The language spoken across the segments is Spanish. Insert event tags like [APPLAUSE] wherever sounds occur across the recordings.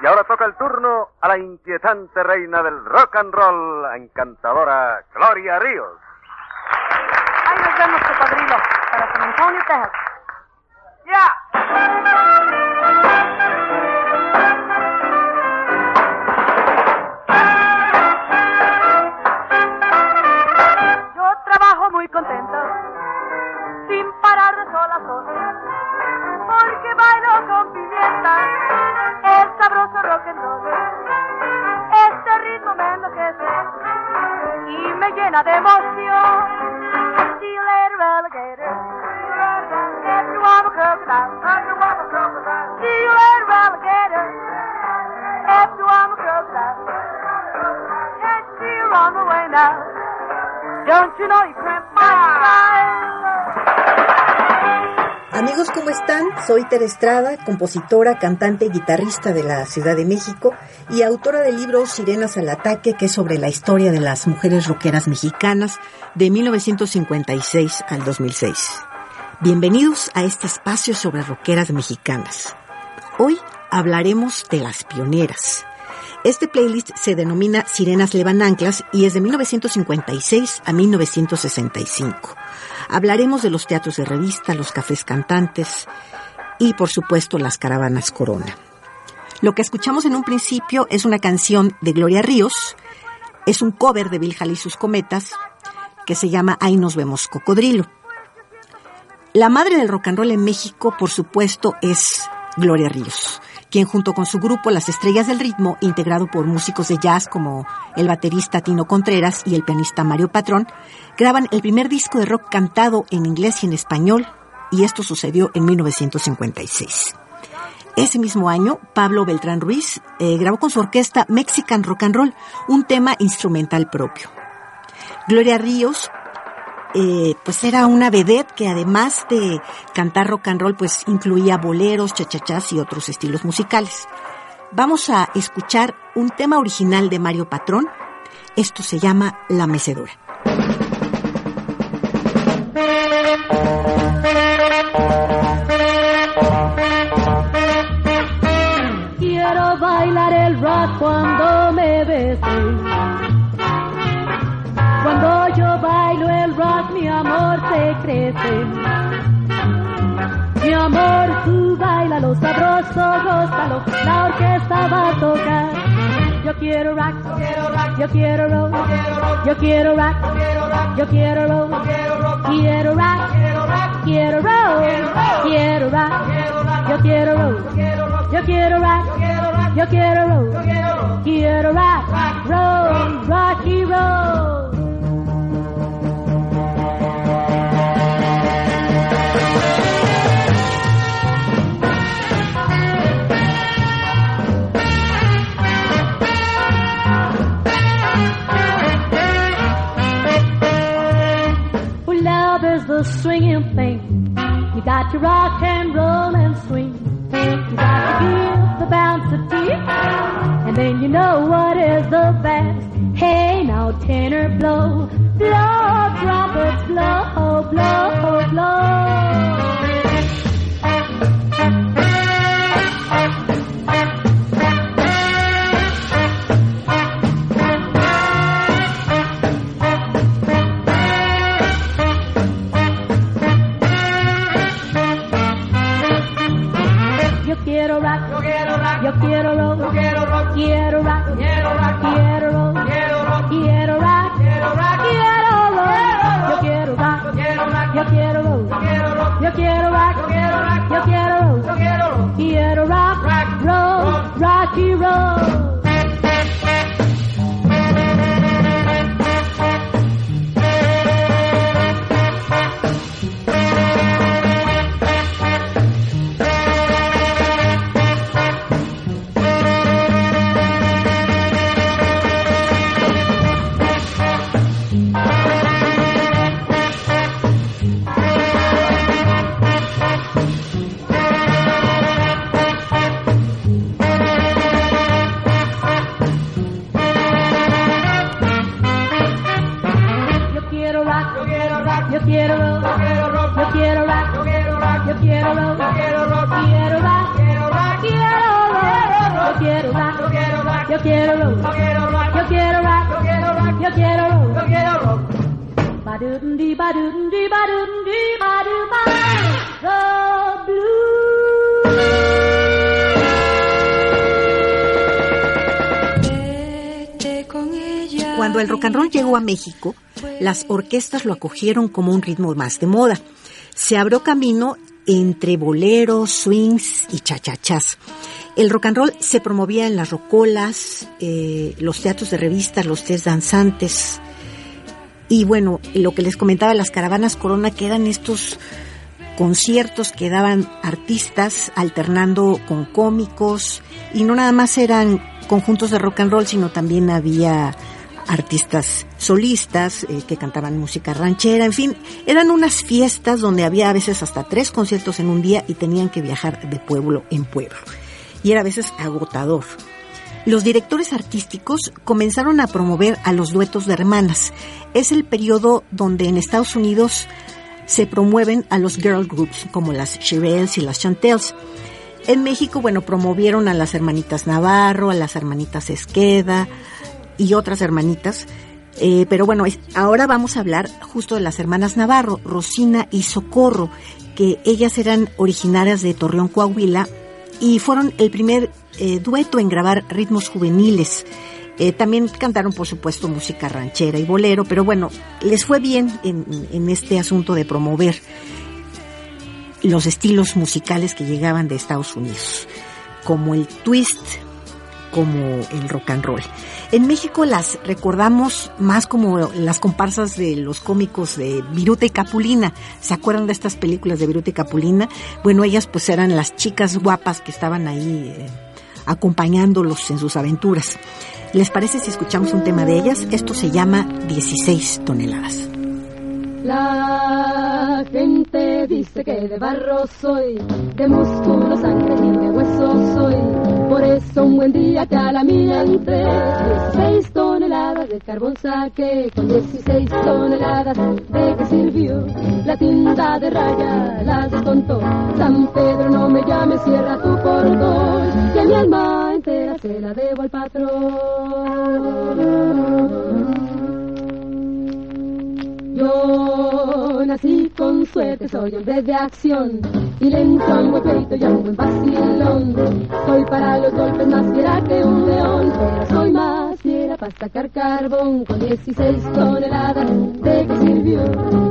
Y ahora toca el turno a la inquietante reina del rock and roll, encantadora Gloria Ríos. Ahí nos vemos, cocodrilo, para San Antonio, Texas. ¡Ya! Yo trabajo muy contenta, sin parar de sol a porque bailo con pimienta, rock and roll. Este ritmo me enloquece y me llena de emoción. See you later, alligator. You a crocodile. See you later, alligator. You a crocodile. Can't you on the way now. Don't you know you my stride? Amigos, ¿cómo están? Soy Tere Estrada, compositora, cantante y guitarrista de la Ciudad de México y autora del libro Sirenas al Ataque, que es sobre la historia de las mujeres rockeras mexicanas de 1956 al 2006. Bienvenidos a este espacio sobre rockeras mexicanas. Hoy hablaremos de las pioneras. Este playlist se denomina Sirenas Levan Anclas y es de 1956 a 1965. Hablaremos de los teatros de revista, los cafés cantantes y, por supuesto, las caravanas Corona. Lo que escuchamos en un principio es una canción de Gloria Ríos, es un cover de Bill y sus cometas que se llama Ahí nos vemos cocodrilo. La madre del rock and roll en México, por supuesto, es Gloria Ríos, quien junto con su grupo Las Estrellas del Ritmo, integrado por músicos de jazz como el baterista Tino Contreras y el pianista Mario Patrón, graban el primer disco de rock cantado en inglés y en español, y esto sucedió en 1956. Ese mismo año, Pablo Beltrán Ruiz eh, grabó con su orquesta Mexican Rock and Roll un tema instrumental propio. Gloria Ríos eh, pues era una vedette que además de cantar rock and roll, pues incluía boleros, chachachás y otros estilos musicales. Vamos a escuchar un tema original de Mario Patrón. Esto se llama La Mecedora. Mi amor, tú baila lo sabroso, gózalo, la orquesta va a tocar. Yo quiero rock, yo quiero roll, yo quiero rock, yo quiero roll, quiero rock, quiero roll, quiero rock, yo quiero roll, yo quiero rock, yo quiero roll, quiero rock, roll, rocky roll. Rock quiero rock, yo quiero rock, yo quiero rock, yo quiero rock, yo quiero rock, yo quiero rock. Ba-doo-dum dee ba-doo-dum dee ba-doo-dum dee ba-doo ba. The Cuando el rock and roll llegó a México, las orquestas lo acogieron como un ritmo más de moda. Se abrió camino entre boleros, swings y chachachas. El rock and roll se promovía en las rocolas, eh, los teatros de revistas, los test danzantes. Y bueno, lo que les comentaba, las caravanas Corona, que estos conciertos que daban artistas alternando con cómicos y no nada más eran conjuntos de rock and roll, sino también había artistas solistas eh, que cantaban música ranchera, en fin, eran unas fiestas donde había a veces hasta tres conciertos en un día y tenían que viajar de pueblo en pueblo. Y era a veces agotador. Los directores artísticos comenzaron a promover a los duetos de hermanas. Es el periodo donde en Estados Unidos se promueven a los girl groups como las Shirelles y las Chantels. En México, bueno, promovieron a las hermanitas Navarro, a las hermanitas Esqueda, y otras hermanitas. Eh, pero bueno, ahora vamos a hablar justo de las hermanas Navarro, Rosina y Socorro, que ellas eran originarias de Torreón, Coahuila, y fueron el primer eh, dueto en grabar ritmos juveniles. Eh, también cantaron, por supuesto, música ranchera y bolero, pero bueno, les fue bien en, en este asunto de promover los estilos musicales que llegaban de Estados Unidos, como el twist, como el rock and roll. En México las recordamos más como las comparsas de los cómicos de Viruta y Capulina. ¿Se acuerdan de estas películas de Viruta y Capulina? Bueno, ellas pues eran las chicas guapas que estaban ahí eh, acompañándolos en sus aventuras. ¿Les parece si escuchamos un tema de ellas? Esto se llama 16 toneladas. La gente dice que de barro soy, de músculo, sangre y de hueso soy por eso un buen día que a la entré, 16 toneladas de carbón saqué, con 16 toneladas de que sirvió la tinta de raya, las descontó. San Pedro no me llame, cierra tu portón, que mi alma entera se la debo al patrón. Yo nací con suerte, soy hombre de acción y le entro a un peito y un buen vacilón. Soy para los golpes más fiera que un león, pero soy más fiera para sacar carbón con 16 toneladas. ¿De qué sirvió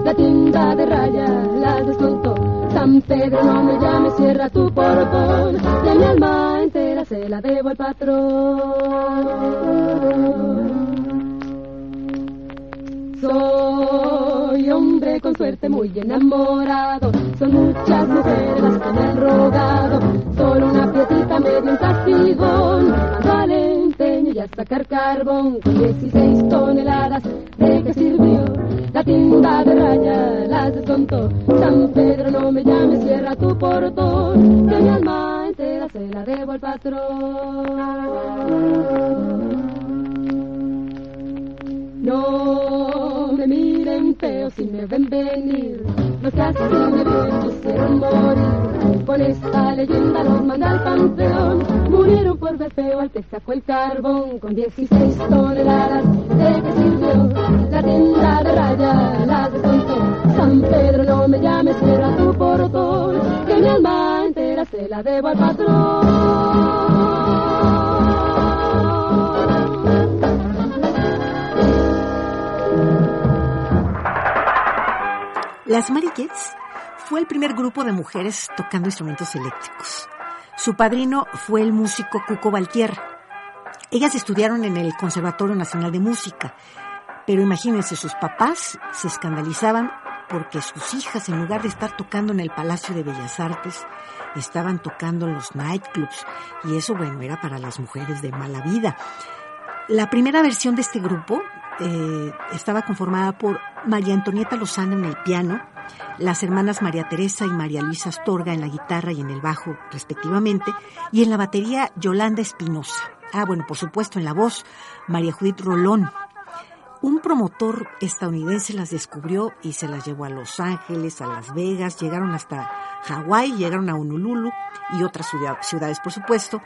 la tinta de raya? La descontó. San Pedro, no me llames, cierra tu portón. De mi alma entera se la debo al patrón. Soy hombre con suerte muy enamorado, son muchas mujeres las que me han rogado, solo una piedita me dio un castigón, más empeño y a sacar carbón, con 16 toneladas, ¿de qué sirvió? La tinta de raya las descontó, San Pedro no me llame, cierra tu portón, que mi alma entera se la debo al patrón. No si me ven venir. Los bien quisieron morir. Con esta leyenda los manda al panteón. Murieron por ver al que sacó el carbón. Con 16 toneladas de que sirvió. La tienda de raya la descontó. San Pedro no me llames, cierra tu portón. Que mi alma entera se la debo al patrón. Las Mariquets fue el primer grupo de mujeres tocando instrumentos eléctricos. Su padrino fue el músico Cuco Valtier. Ellas estudiaron en el Conservatorio Nacional de Música, pero imagínense, sus papás se escandalizaban porque sus hijas, en lugar de estar tocando en el Palacio de Bellas Artes, estaban tocando en los nightclubs. Y eso, bueno, era para las mujeres de mala vida. La primera versión de este grupo eh, estaba conformada por María Antonieta Lozano en el piano, las hermanas María Teresa y María Luisa Astorga en la guitarra y en el bajo, respectivamente, y en la batería Yolanda Espinosa. Ah, bueno, por supuesto, en la voz María Judith Rolón. Un promotor estadounidense las descubrió y se las llevó a Los Ángeles, a Las Vegas, llegaron hasta Hawái, llegaron a Honolulu y otras ciudades, por supuesto.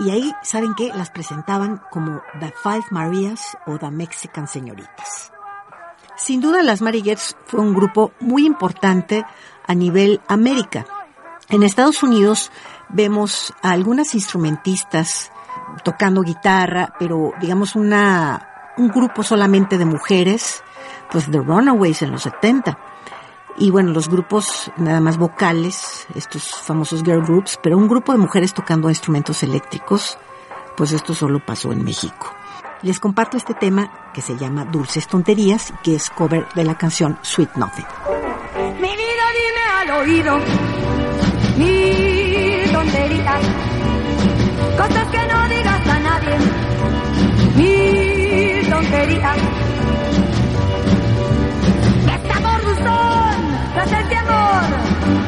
Y ahí, ¿saben qué? Las presentaban como The Five Marias o The Mexican Señoritas. Sin duda, las Mariguettes fue un grupo muy importante a nivel América. En Estados Unidos vemos a algunas instrumentistas tocando guitarra, pero digamos una, un grupo solamente de mujeres, pues The Runaways en los 70. Y bueno, los grupos nada más vocales, estos famosos girl groups, pero un grupo de mujeres tocando instrumentos eléctricos, pues esto solo pasó en México. Les comparto este tema que se llama Dulces Tonterías, que es cover de la canción Sweet Nothing. Mi vida dime al oído, mi tonterías, cosas que no digas a nadie, mi dulzón,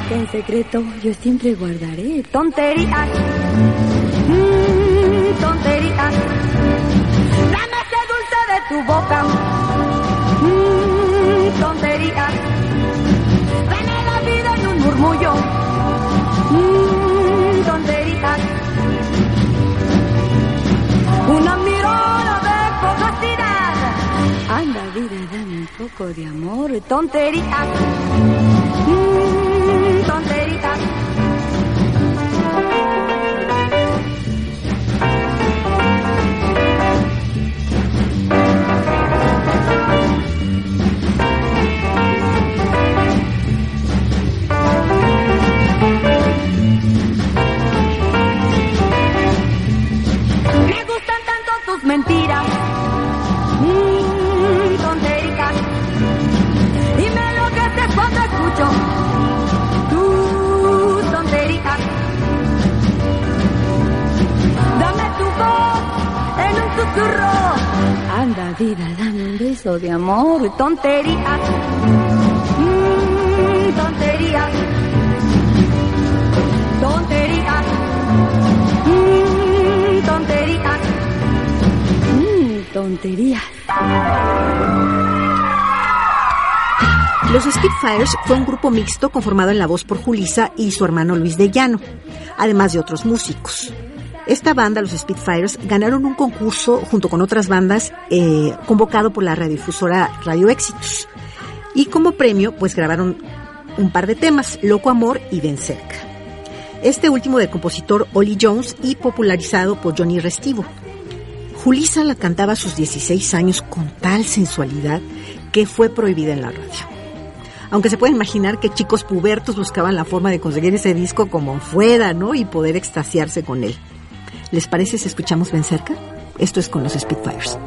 que en secreto yo siempre guardaré tonterías, mm, tonterías. Dame ese dulce de tu boca, mm, tonterías. Ven la vida en un murmullo, mm, tonterías. Una mirada de fogosidad. Anda, vida, dame un poco de amor, tonterías. Escucho tus tonterías. Dame tu voz en un susurro. Anda, vida, dame un beso de amor, tonterías. Mm, tonterías. Tonterías. Mm, tonterías. Mm, tonterías. Los Spitfires fue un grupo mixto conformado en la voz por Julisa y su hermano Luis de Llano, además de otros músicos. Esta banda, los Spitfires, ganaron un concurso junto con otras bandas eh, convocado por la radiodifusora Radio Éxitos. Y como premio, pues grabaron un par de temas, Loco Amor y Ven Cerca. Este último del compositor Ollie Jones y popularizado por Johnny Restivo. Julisa la cantaba a sus 16 años con tal sensualidad que fue prohibida en la radio. Aunque se puede imaginar que chicos pubertos buscaban la forma de conseguir ese disco como fuera, ¿no? Y poder extasiarse con él. ¿Les parece si escuchamos Ven Cerca? Esto es con los Spitfires.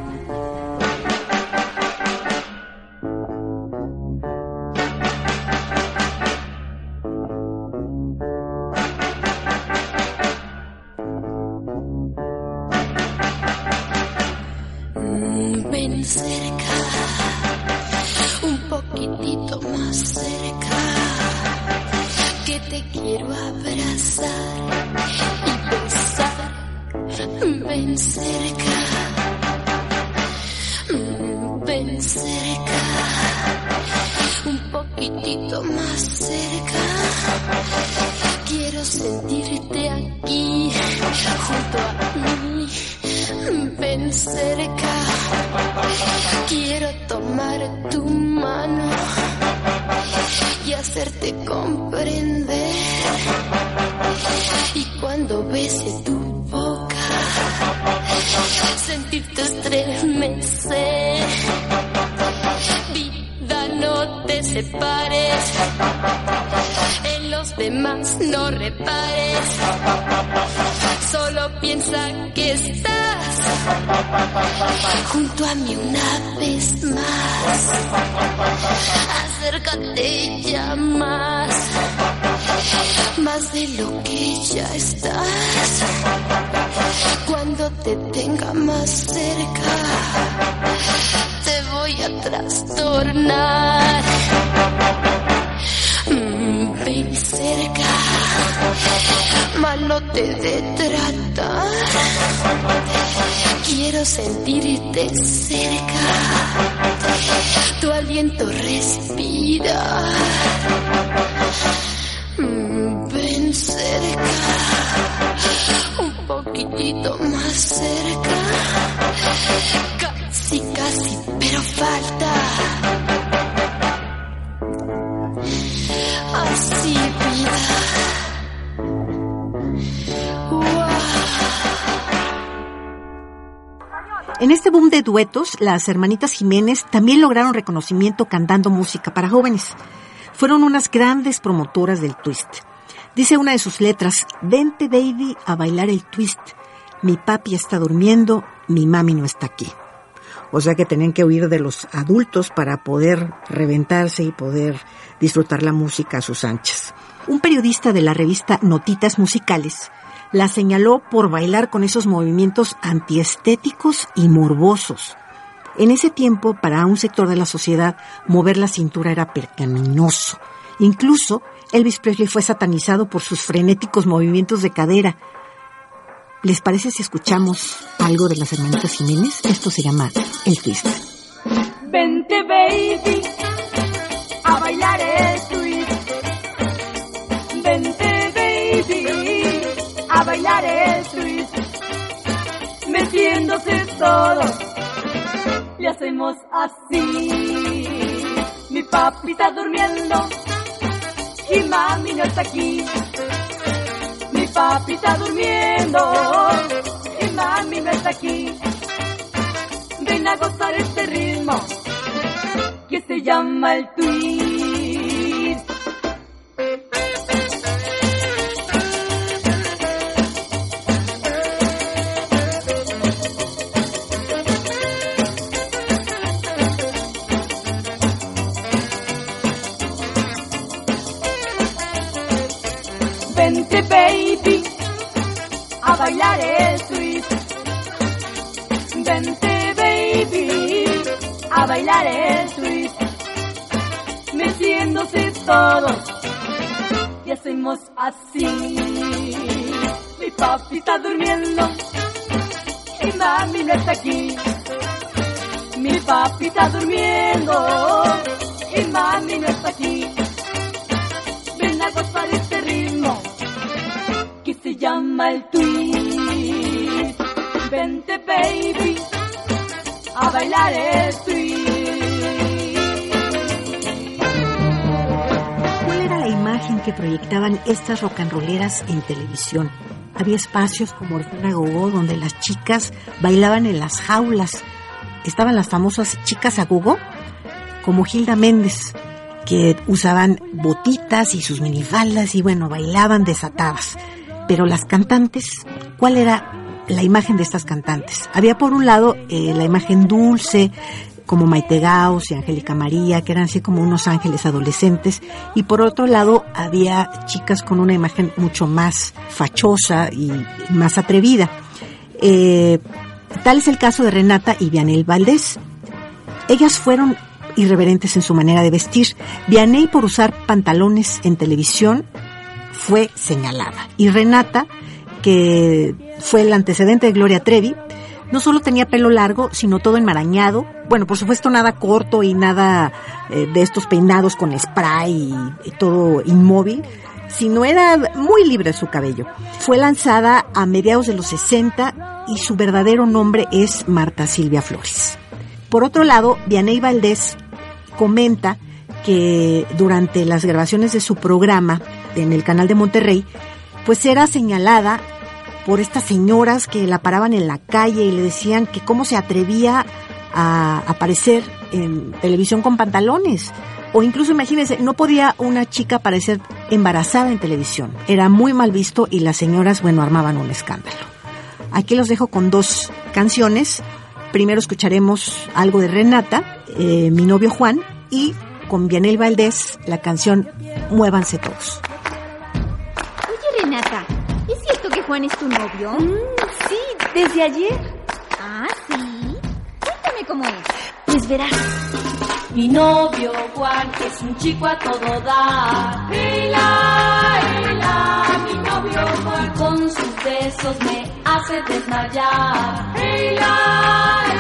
Cuando te tenga más cerca, te voy a trastornar. Mm, Ven cerca, mal no te de tratar. Quiero sentirte cerca, tu aliento respirar. Mm, Ven cerca, poquitito más cerca. Casi, casi, pero falta. Así, vida. En este boom de duetos, las hermanitas Jiménez también lograron reconocimiento cantando música para jóvenes. Fueron unas grandes promotoras del twist. Dice una de sus letras, vente baby a bailar el twist. Mi papi está durmiendo, mi mami no está aquí. O sea que tenían que huir de los adultos para poder reventarse y poder disfrutar la música a sus anchas. Un periodista de la revista Notitas Musicales la señaló por bailar con esos movimientos antiestéticos y morbosos. En ese tiempo, para un sector de la sociedad, mover la cintura era percaminoso. Incluso, Elvis Presley fue satanizado por sus frenéticos movimientos de cadera. ¿Les parece si escuchamos algo de las hermanitas Jiménez? Esto se llama El Twist. Vente baby a bailar el twist. Vente baby a bailar el twist. Metiéndose todo, le hacemos así. Mi papi está durmiendo y mami no está aquí. Mi papi está durmiendo y mami no está aquí. Ven a gozar este ritmo que se llama el twist. Así. Mi papi está durmiendo y mami no está aquí. Mi papi está durmiendo proyectaban estas rolleras en televisión? Había espacios como Orfuna Gogó donde las chicas bailaban en las jaulas. Estaban las famosas chicas a gogo, como Hilda Méndez, que usaban botitas y sus minifaldas y bueno, bailaban desatadas. Pero las cantantes, ¿cuál era la imagen de estas cantantes? Había por un lado eh, la imagen dulce, como Maite Gauss y Angélica María, que eran así como unos ángeles adolescentes, y por otro lado había chicas con una imagen mucho más fachosa y más atrevida. Eh, tal es el caso de Renata y Vianel Valdés. Ellas fueron irreverentes en su manera de vestir. Vianey por usar pantalones en televisión fue señalada. Y Renata, que fue el antecedente de Gloria Trevi, no solo tenía pelo largo, sino todo enmarañado. Bueno, por supuesto nada corto y nada eh, de estos peinados con spray y, todo inmóvil, sino era muy libre su cabello. Fue lanzada a mediados de los 60 y su verdadero nombre es Marta Silvia Flores. Por otro lado, Vianey Valdés comenta que durante las grabaciones de su programa en el canal de Monterrey, pues era señalada por estas señoras que la paraban en la calle y le decían que cómo se atrevía a aparecer en televisión con pantalones. O incluso imagínense, no podía una chica aparecer embarazada en televisión. Era muy mal visto y las señoras, bueno, armaban un escándalo. Aquí los dejo con dos canciones. Primero escucharemos algo de Renata, eh, mi novio Juan, y con Vianel Valdés la canción Muévanse todos. Que Juan es tu novio? Sí, desde ayer. Ah, sí. Cuéntame cómo es. Pues verás. Mi novio Juan es un chico a todo dar. Hila, hila, mi novio Juan con sus besos me hace desmayar. Hila,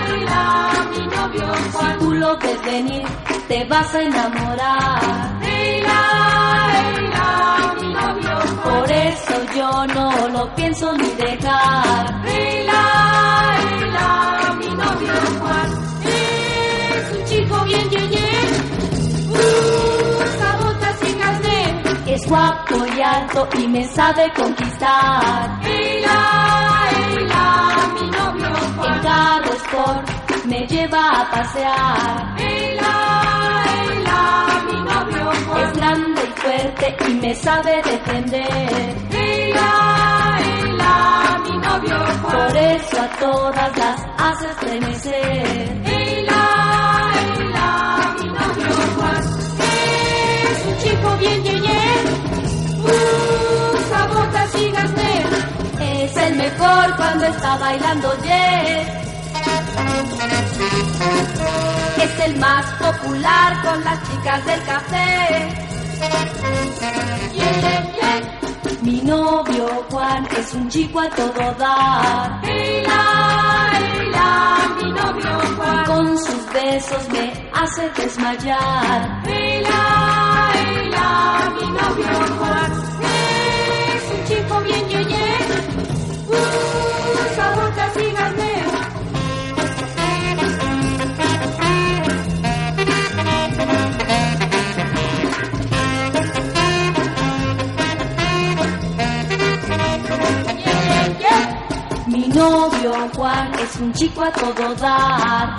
hila, mi novio Juan. Si tú lo ves venir, te vas a enamorar. Hila, hila, mi novio. Por eso yo no lo pienso ni dejar. Hila, hila, mi novio Juan es un chico bien yeye. Usa botas y carnet. Es guapo y alto y me sabe conquistar. Hila, hila, mi novio En Juan. carro sport me lleva a pasear. Hila, fuerte y me sabe defender. Hila, hila, mi novio Por Juan. eso a todas las hace estremecer. Hila, hila, mi novio Juan. Es un chico bien yeye. Usa botas y gasnet. Es el mejor cuando está bailando jazz. Es el más popular con las chicas del café. Mi novio Juan es un chico a todo dar. Hila, hila, mi novio Juan. Con sus besos me hace desmayar. Hila, hila, mi novio Juan. Novio Juan es un chico a todo dar.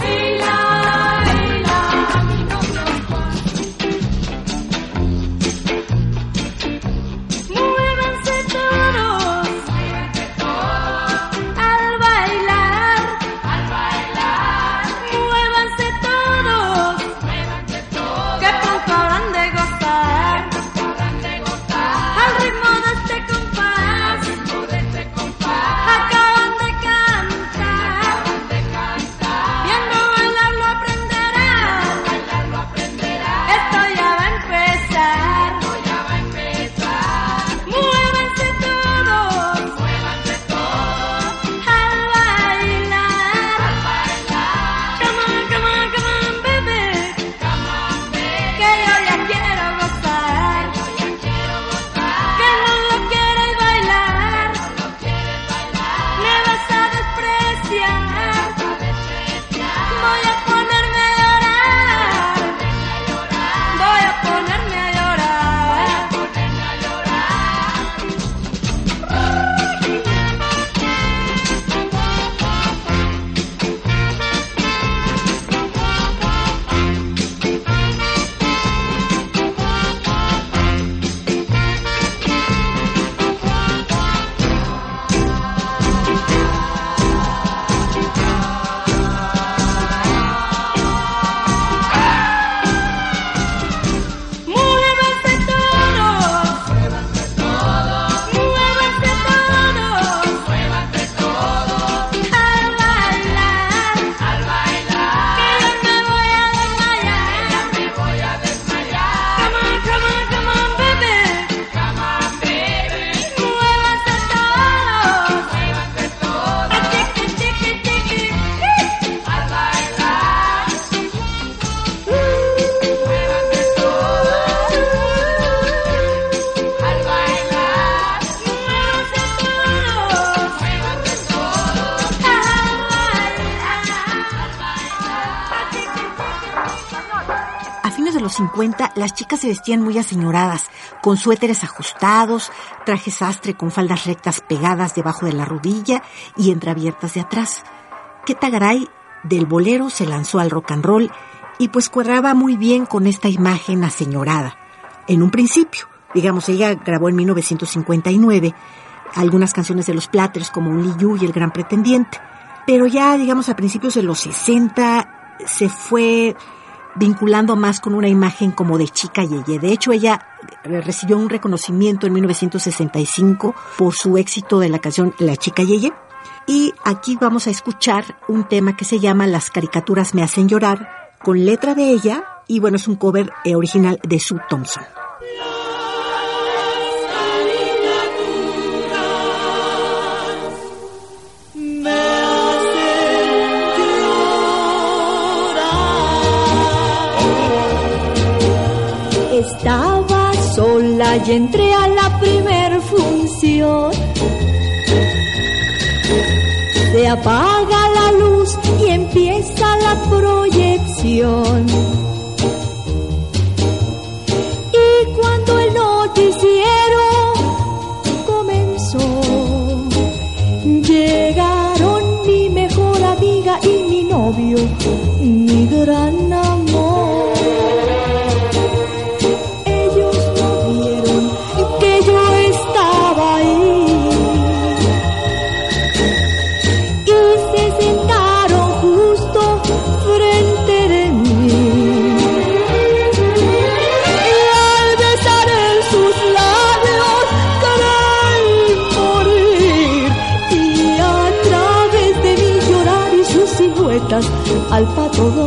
50, las chicas se vestían muy aseñoradas, con suéteres ajustados, trajes sastre con faldas rectas pegadas debajo de la rodilla y entreabiertas de atrás. Queta Garay del bolero se lanzó al rock and roll y pues cuadraba muy bien con esta imagen aseñorada. En un principio, digamos, ella grabó en 1959 algunas canciones de los Platters como Un Liu y El Gran Pretendiente, pero ya, digamos, a principios de los 60 se fue vinculando más con una imagen como de chica yeye. De hecho, ella eh, recibió un reconocimiento en 1965 por su éxito de la canción La chica yeye. Y aquí vamos a escuchar un tema que se llama Las caricaturas me hacen llorar, con letra de ella, y bueno, es un cover eh, original de Sue Thompson. Estaba sola y entré a la primer función. Se apaga la luz y empieza la proyección. Y cuando el noticiero comenzó, llegaron mi mejor amiga y mi novio, mi gran al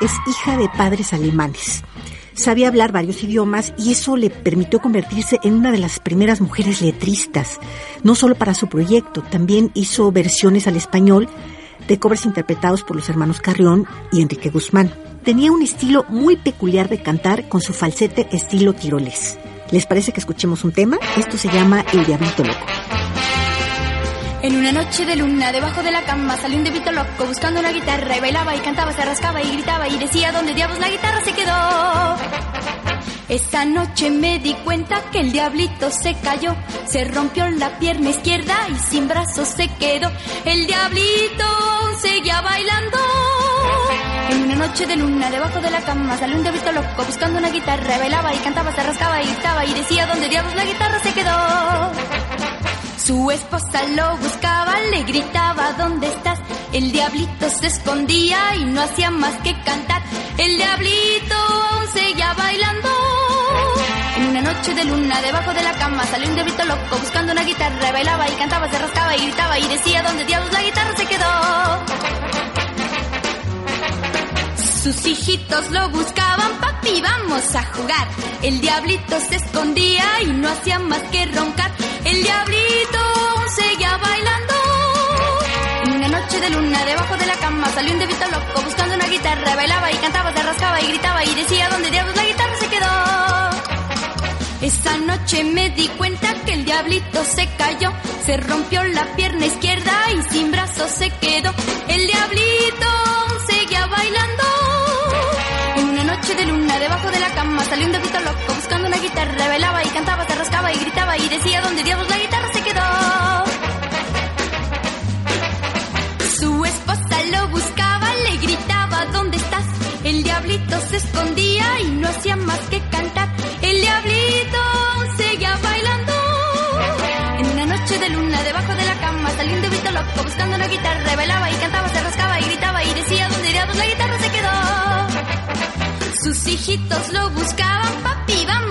Es hija de padres alemanes. Sabía hablar varios idiomas y eso le permitió convertirse en una de las primeras mujeres letristas, no solo para su proyecto, también hizo versiones al español de covers interpretados por los hermanos Carrión y Enrique Guzmán. Tenía un estilo muy peculiar de cantar con su falsete estilo tiroles. ¿Les parece que escuchemos un tema? Esto se llama El Diablito Loco. En una noche de luna, debajo de la cama, salió un debito loco buscando una guitarra y bailaba y cantaba, se rascaba y gritaba y decía dónde diablos la guitarra se quedó. Esa noche me di cuenta que el diablito se cayó, se rompió la pierna izquierda y sin brazos se quedó. El diablito seguía bailando. En una noche de luna, debajo de la cama, salió un diablito loco buscando una guitarra bailaba y cantaba, se rascaba y gritaba y decía dónde diablos la guitarra se quedó. Su esposa lo buscaba, le gritaba, ¿dónde estás? El diablito se escondía y no hacía más que cantar. El diablito aún seguía bailando. En una noche de luna, debajo de la cama, salió un diablito loco buscando una guitarra, bailaba y cantaba, se rascaba y gritaba y decía, ¿dónde diablos la guitarra se quedó? Sus hijitos lo buscaban, papi, vamos a jugar. El diablito se escondía y no hacía más que roncar. El diablito seguía bailando. Una noche de luna, debajo de la cama, salió un diablito loco buscando una guitarra. Bailaba y cantaba, se rascaba y gritaba y decía, ¿dónde diablos la guitarra se quedó? Esa noche me di cuenta que el diablito se cayó, se rompió la pierna izquierda y sin brazos se quedó. El diablito bailaba y cantaba, se rascaba y gritaba y decía, ¿dónde diablos la guitarra se quedó? Su esposa lo buscaba, le gritaba, ¿dónde estás? El diablito se escondía y no hacía más que cantar. El diablito seguía bailando. En una noche de luna, debajo de la cama, salió un diablito loco buscando una guitarra, bailaba y cantaba, se rascaba y gritaba y decía, ¿dónde diablos la guitarra se quedó? Sus hijitos lo buscaban, papi,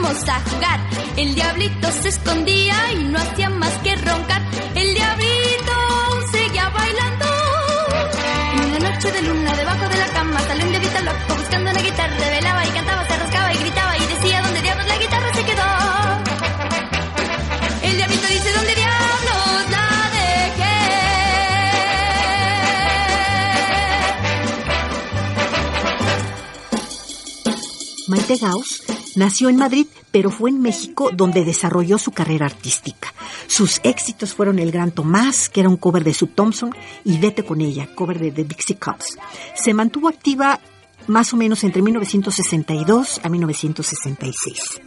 vamos a jugar. El diablito se escondía y no hacía más que roncar. El diablito seguía bailando. En una noche de luna, debajo de la cama salió un diablito loco buscando una guitarra, velaba y cantaba, se rascaba y gritaba y decía dónde diablos la guitarra se quedó. El diablito dice dónde diablos la dejé. Maite Gauss nació en Madrid, pero fue en México donde desarrolló su carrera artística. Sus éxitos fueron El Gran Tomás, que era un cover de Sue Thompson, y Vete con ella, cover de The Dixie Cups. Se mantuvo activa más o menos entre 1962 a 1966.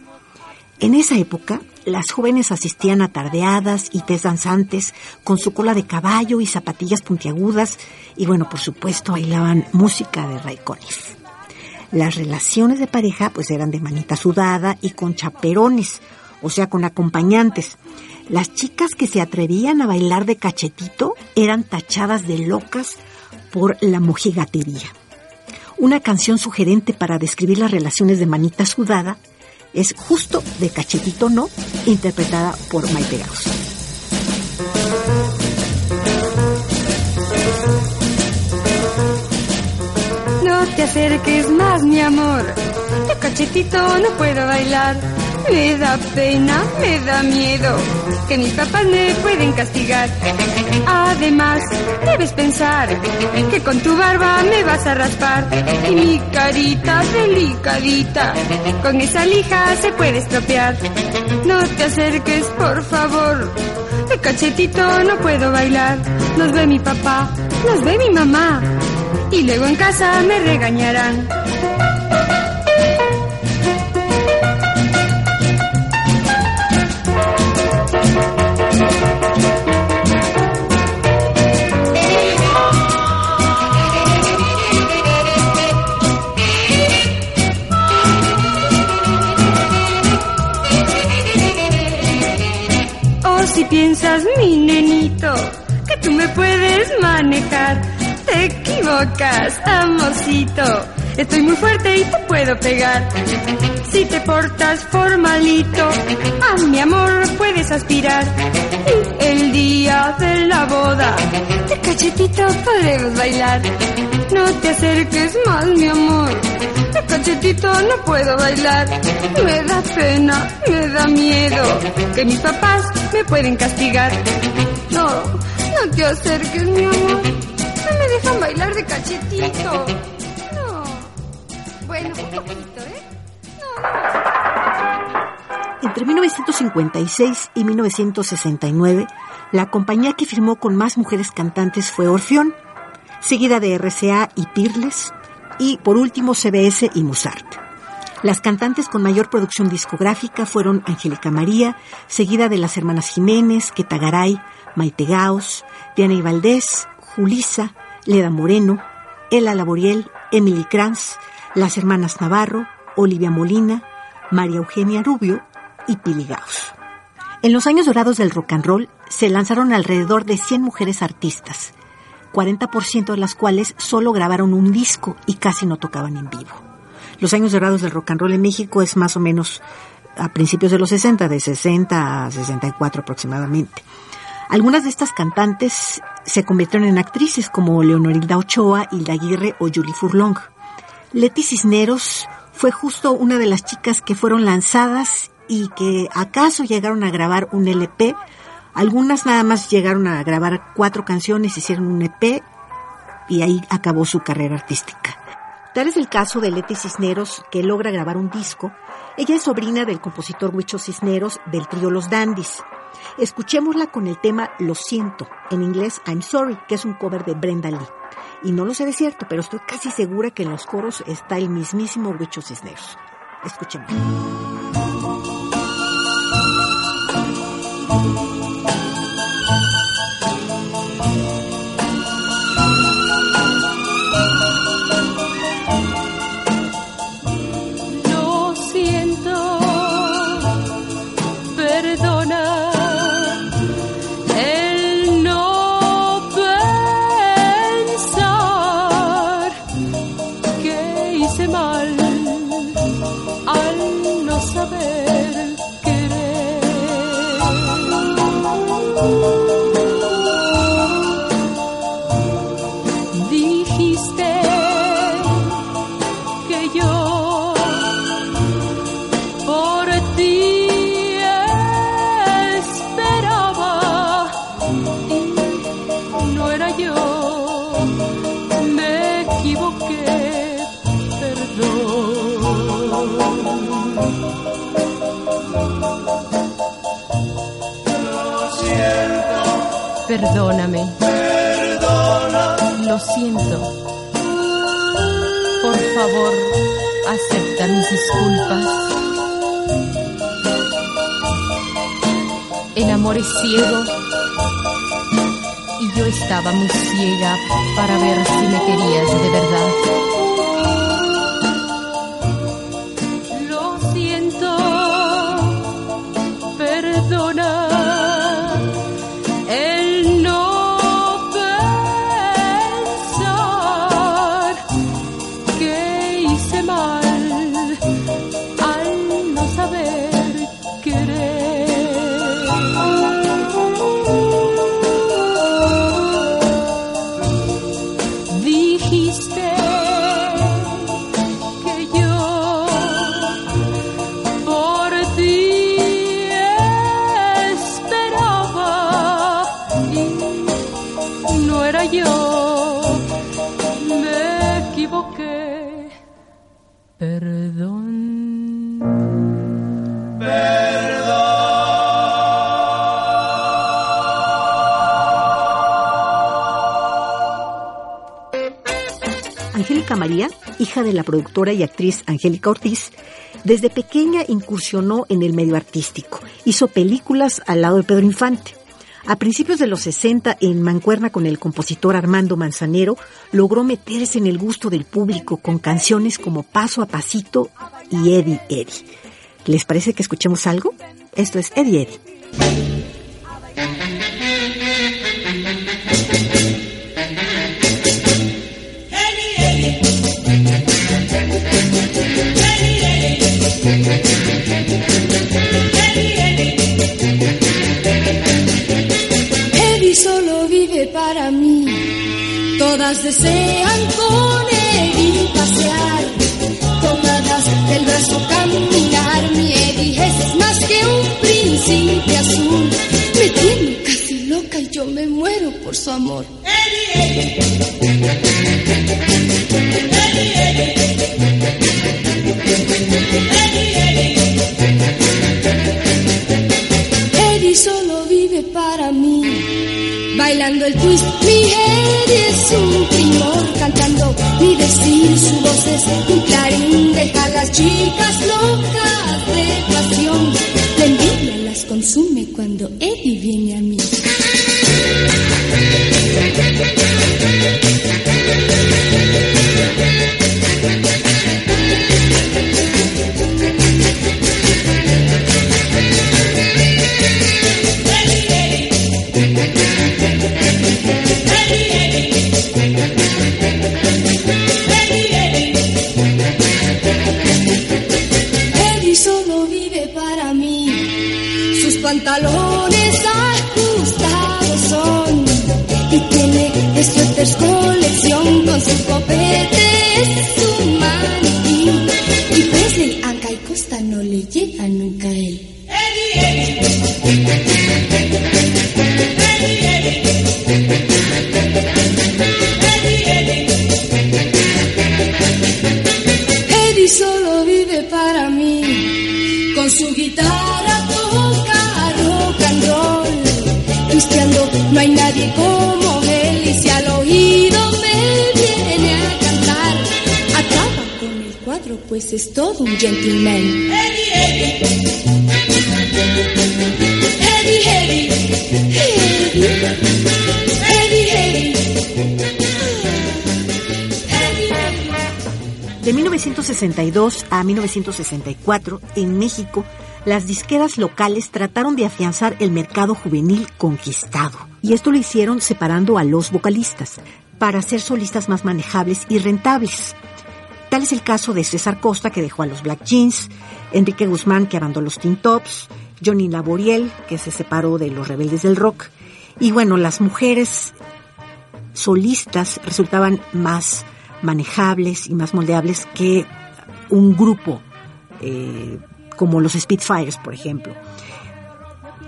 En esa época, las jóvenes asistían a tardeadas y tés danzantes con su cola de caballo y zapatillas puntiagudas y bueno, por supuesto, bailaban música de Ray Conniff. Las relaciones de pareja pues eran de manita sudada y con chaperones, o sea, con acompañantes. Las chicas que se atrevían a bailar de cachetito eran tachadas de locas por la mojigatería. Una canción sugerente para describir las relaciones de manita sudada es justo de Cachetito No, interpretada por Maite Gauss. No te acerques más, mi amor. De cachetito no puedo bailar. Me da pena, me da miedo, que mis papás me pueden castigar. Además, debes pensar que con tu barba me vas a raspar. Y mi carita delicadita, con esa lija se puede estropear. No te acerques, por favor. De cachetito no puedo bailar. Nos ve mi papá, nos ve mi mamá. Y luego en casa me regañarán. Oh, piensas, mi nenito, que tú me puedes manejar, te equivocas, amorcito. Estoy muy fuerte y te puedo pegar. Si te portas formalito, a mi amor puedes aspirar. Y el día de la boda, de cachetito podremos bailar. No te acerques más, mi amor. De cachetito no puedo bailar. Me da pena, me da miedo, que mis papás me pueden castigar. No, no te acerques, mi amor. No dejan bailar de cachetito. [LAUGHS] No. Bueno, un poquito, ¿eh? Entre 1956 y 1969, la compañía que firmó con más mujeres cantantes fue Orfeón, seguida de RCA y Pirles, y por último CBS y Musart. Las cantantes con mayor producción discográfica fueron Angélica María, seguida de las hermanas Jiménez, Quetagaray, Maite Gaos, Diana y Valdés, Julisa, Leda Moreno, Ela Laboriel, Emily Kranz, las hermanas Navarro, Olivia Molina, María Eugenia Rubio y Pili Gaos. En los años dorados del rock and roll se lanzaron alrededor de 100 mujeres artistas, 40% de las cuales solo grabaron un disco y casi no tocaban en vivo. Los años dorados del rock and roll en México es más o menos a principios de los 60, de 60 a 64 aproximadamente. Algunas de estas cantantes se convirtieron en actrices como Leonorilda Ochoa, Hilda Aguirre o Julie Furlong. Leti Cisneros fue justo una de las chicas que fueron lanzadas y que acaso llegaron a grabar un LP. Algunas nada más llegaron a grabar cuatro canciones, hicieron un EP y ahí acabó su carrera artística. Tal es el caso de Leti Cisneros, que logra grabar un disco. Ella es sobrina del compositor Huicho Cisneros del trío Los Dandys. Escuchémosla con el tema Lo siento, en inglés I'm Sorry, que es un cover de Brenda Lee. Y no lo sé de cierto, pero estoy casi segura que en los coros está el mismísimo Huicho Cisneros. Escuchemos. Perdóname. Lo siento. Por favor, acepta mis disculpas. El amor es ciego y yo estaba muy ciega para ver si me querías de verdad. De la productora y actriz Angélica Ortiz, desde pequeña incursionó en el medio artístico. Hizo películas al lado de Pedro Infante. A principios de los 60, en Mancuerna con el compositor Armando Manzanero, logró meterse en el gusto del público con canciones como Paso a Pasito y Eddie Eddie. ¿Les parece que escuchemos algo? Esto es Eddie Eddie. Desean con Eddie pasear, tomadas del brazo caminar. Mi Eddie es más que un príncipe azul. Me tiene casi loca y yo me muero por su amor. Eddie solo vive para mí. Bailando el twist, mi Eddie es un. Mi decir, su voz es un clarín. Deja las chicas locas de pasión. Pues es todo un gentleman. 1962 a 1964, en México, las disqueras locales trataron de afianzar el mercado juvenil conquistado. Y esto lo hicieron separando a los vocalistas, para hacer solistas más manejables y rentables. Tal es el caso de César Costa, que dejó a los Black Jeans, Enrique Guzmán, que abandonó los Teen Tops, Johnny Laboriel, que se separó de los Rebeldes del Rock. Y bueno, las mujeres solistas resultaban más manejables y más moldeables que un grupo eh, como los Spitfires, por ejemplo.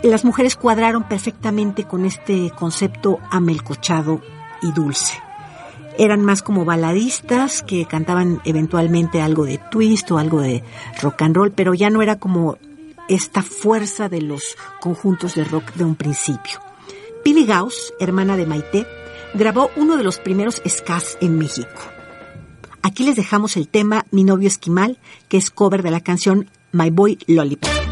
Las mujeres cuadraron perfectamente con este concepto amelcochado y dulce. Eran más como baladistas que cantaban eventualmente algo de twist o algo de rock and roll, pero ya no era como esta fuerza de los conjuntos de rock de un principio. Pili Gauss, hermana de Maite, grabó uno de los primeros skas en México. Aquí les dejamos el tema Mi novio esquimal, que es cover de la canción My Boy Lollipop.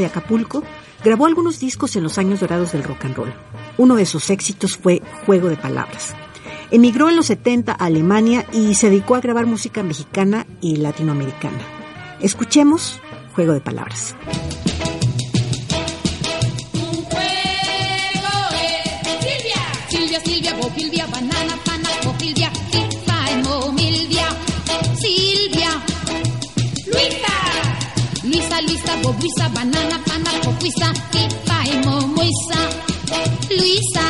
De Acapulco, grabó algunos discos en los años dorados del rock and roll. Uno de sus éxitos fue Juego de Palabras. Emigró en los 70 a Alemania y se dedicó a grabar música mexicana y latinoamericana. Escuchemos Juego de Palabras. Bobuisa, banana, pana, Bobuisa, Tifa, Emo, Moisa, Luisa.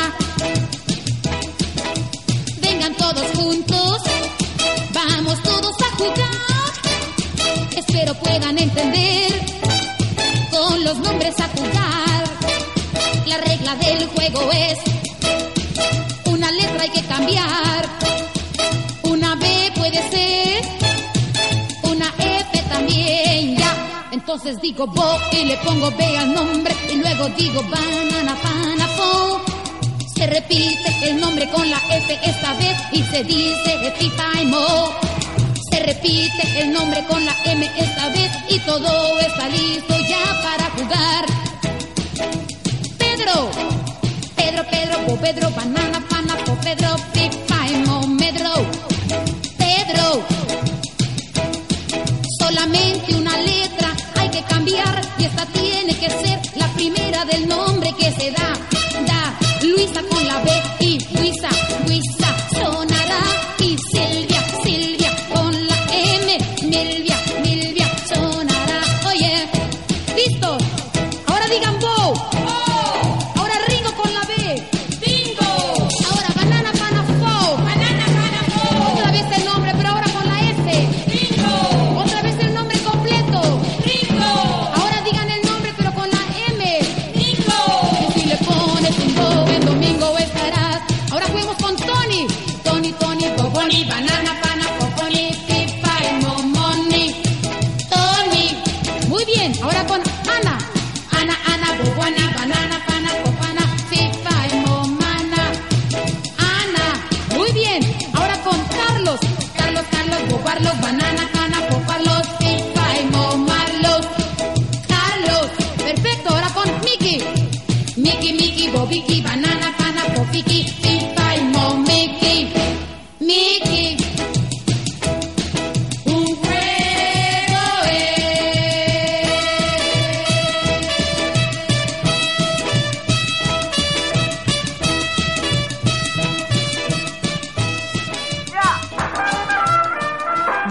Vengan todos juntos, vamos todos a jugar. Espero puedan entender con los nombres a jugar. La regla del juego es una letra hay que cambiar. Entonces digo bo y le pongo B al nombre y luego digo banana, pana, fo. Se repite el nombre con la F esta vez y se dice y mo. Se repite el nombre con la M esta vez y todo está listo ya para jugar. Pedro, Pedro, Pedro, Bo Pedro, banana, pana, po Pedro, del nombre que se da.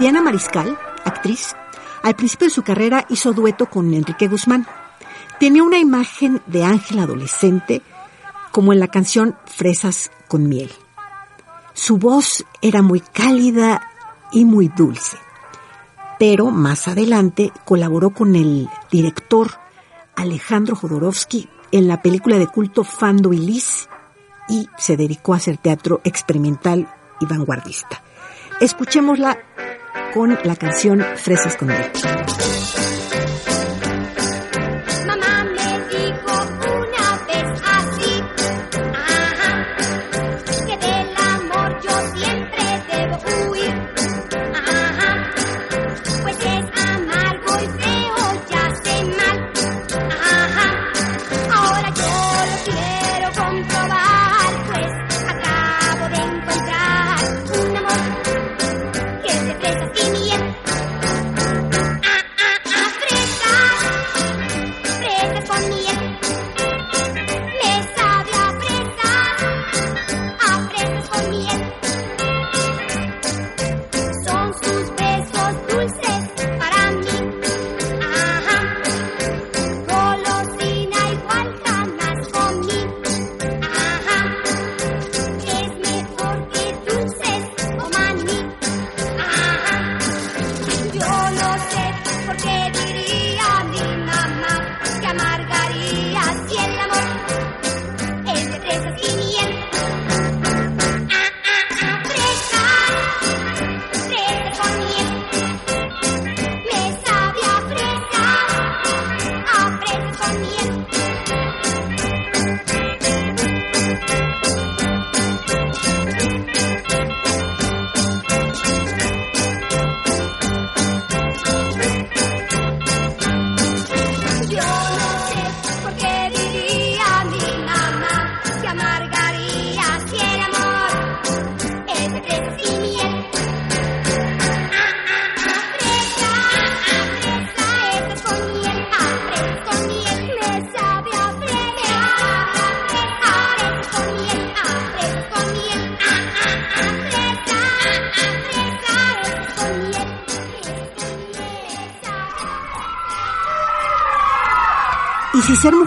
Diana Mariscal, actriz, al principio de su carrera hizo dueto con Enrique Guzmán. Tenía una imagen de ángel adolescente como en la canción Fresas con miel. Su voz era muy cálida y muy dulce. Pero más adelante colaboró con el director Alejandro Jodorowsky en la película de culto Fando y Liz y se dedicó a hacer teatro experimental y vanguardista. Escuchémosla con la canción Fresas con miel.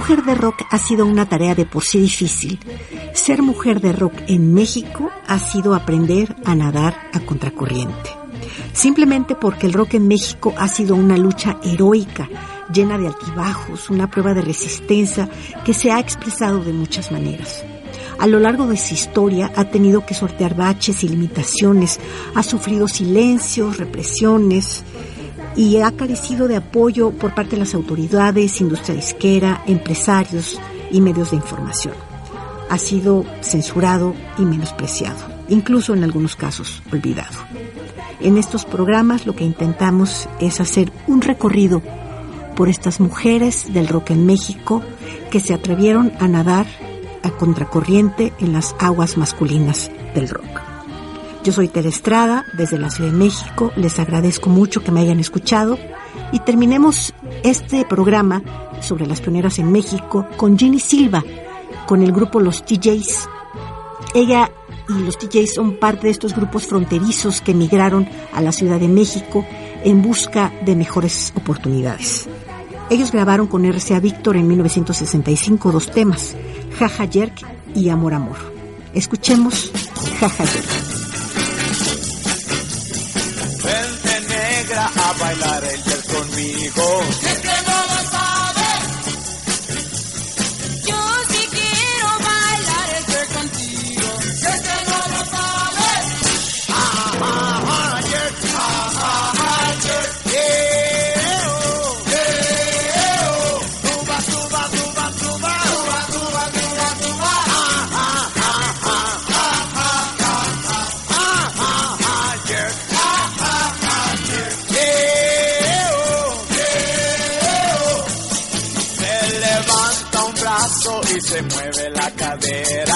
Mujer de rock ha sido una tarea de por sí difícil, ser mujer de rock en México ha sido aprender a nadar a contracorriente. Simplemente porque el rock en México ha sido una lucha heroica, llena de altibajos, una prueba de resistencia que se ha expresado de muchas maneras. A lo largo de su historia ha tenido que sortear baches y limitaciones, ha sufrido silencios, represiones, y ha carecido de apoyo por parte de las autoridades, industria disquera, empresarios y medios de información. Ha sido censurado y menospreciado, incluso en algunos casos olvidado. En estos programas lo que intentamos es hacer un recorrido por estas mujeres del rock en México que se atrevieron a nadar a contracorriente en las aguas masculinas del rock. Yo soy Tere Estrada, desde la Ciudad de México. Les agradezco mucho que me hayan escuchado y terminemos este programa sobre las pioneras en México con Ginny Silva, con el grupo Los TJs. Ella y los TJs son parte de estos grupos fronterizos que emigraron a la Ciudad de México en busca de mejores oportunidades. Ellos grabaron con RCA Víctor en 1965 dos temas, Jaja Jerk y Amor Amor. Escuchemos Jaja Jerk. Bailar el jazz conmigo. primavera.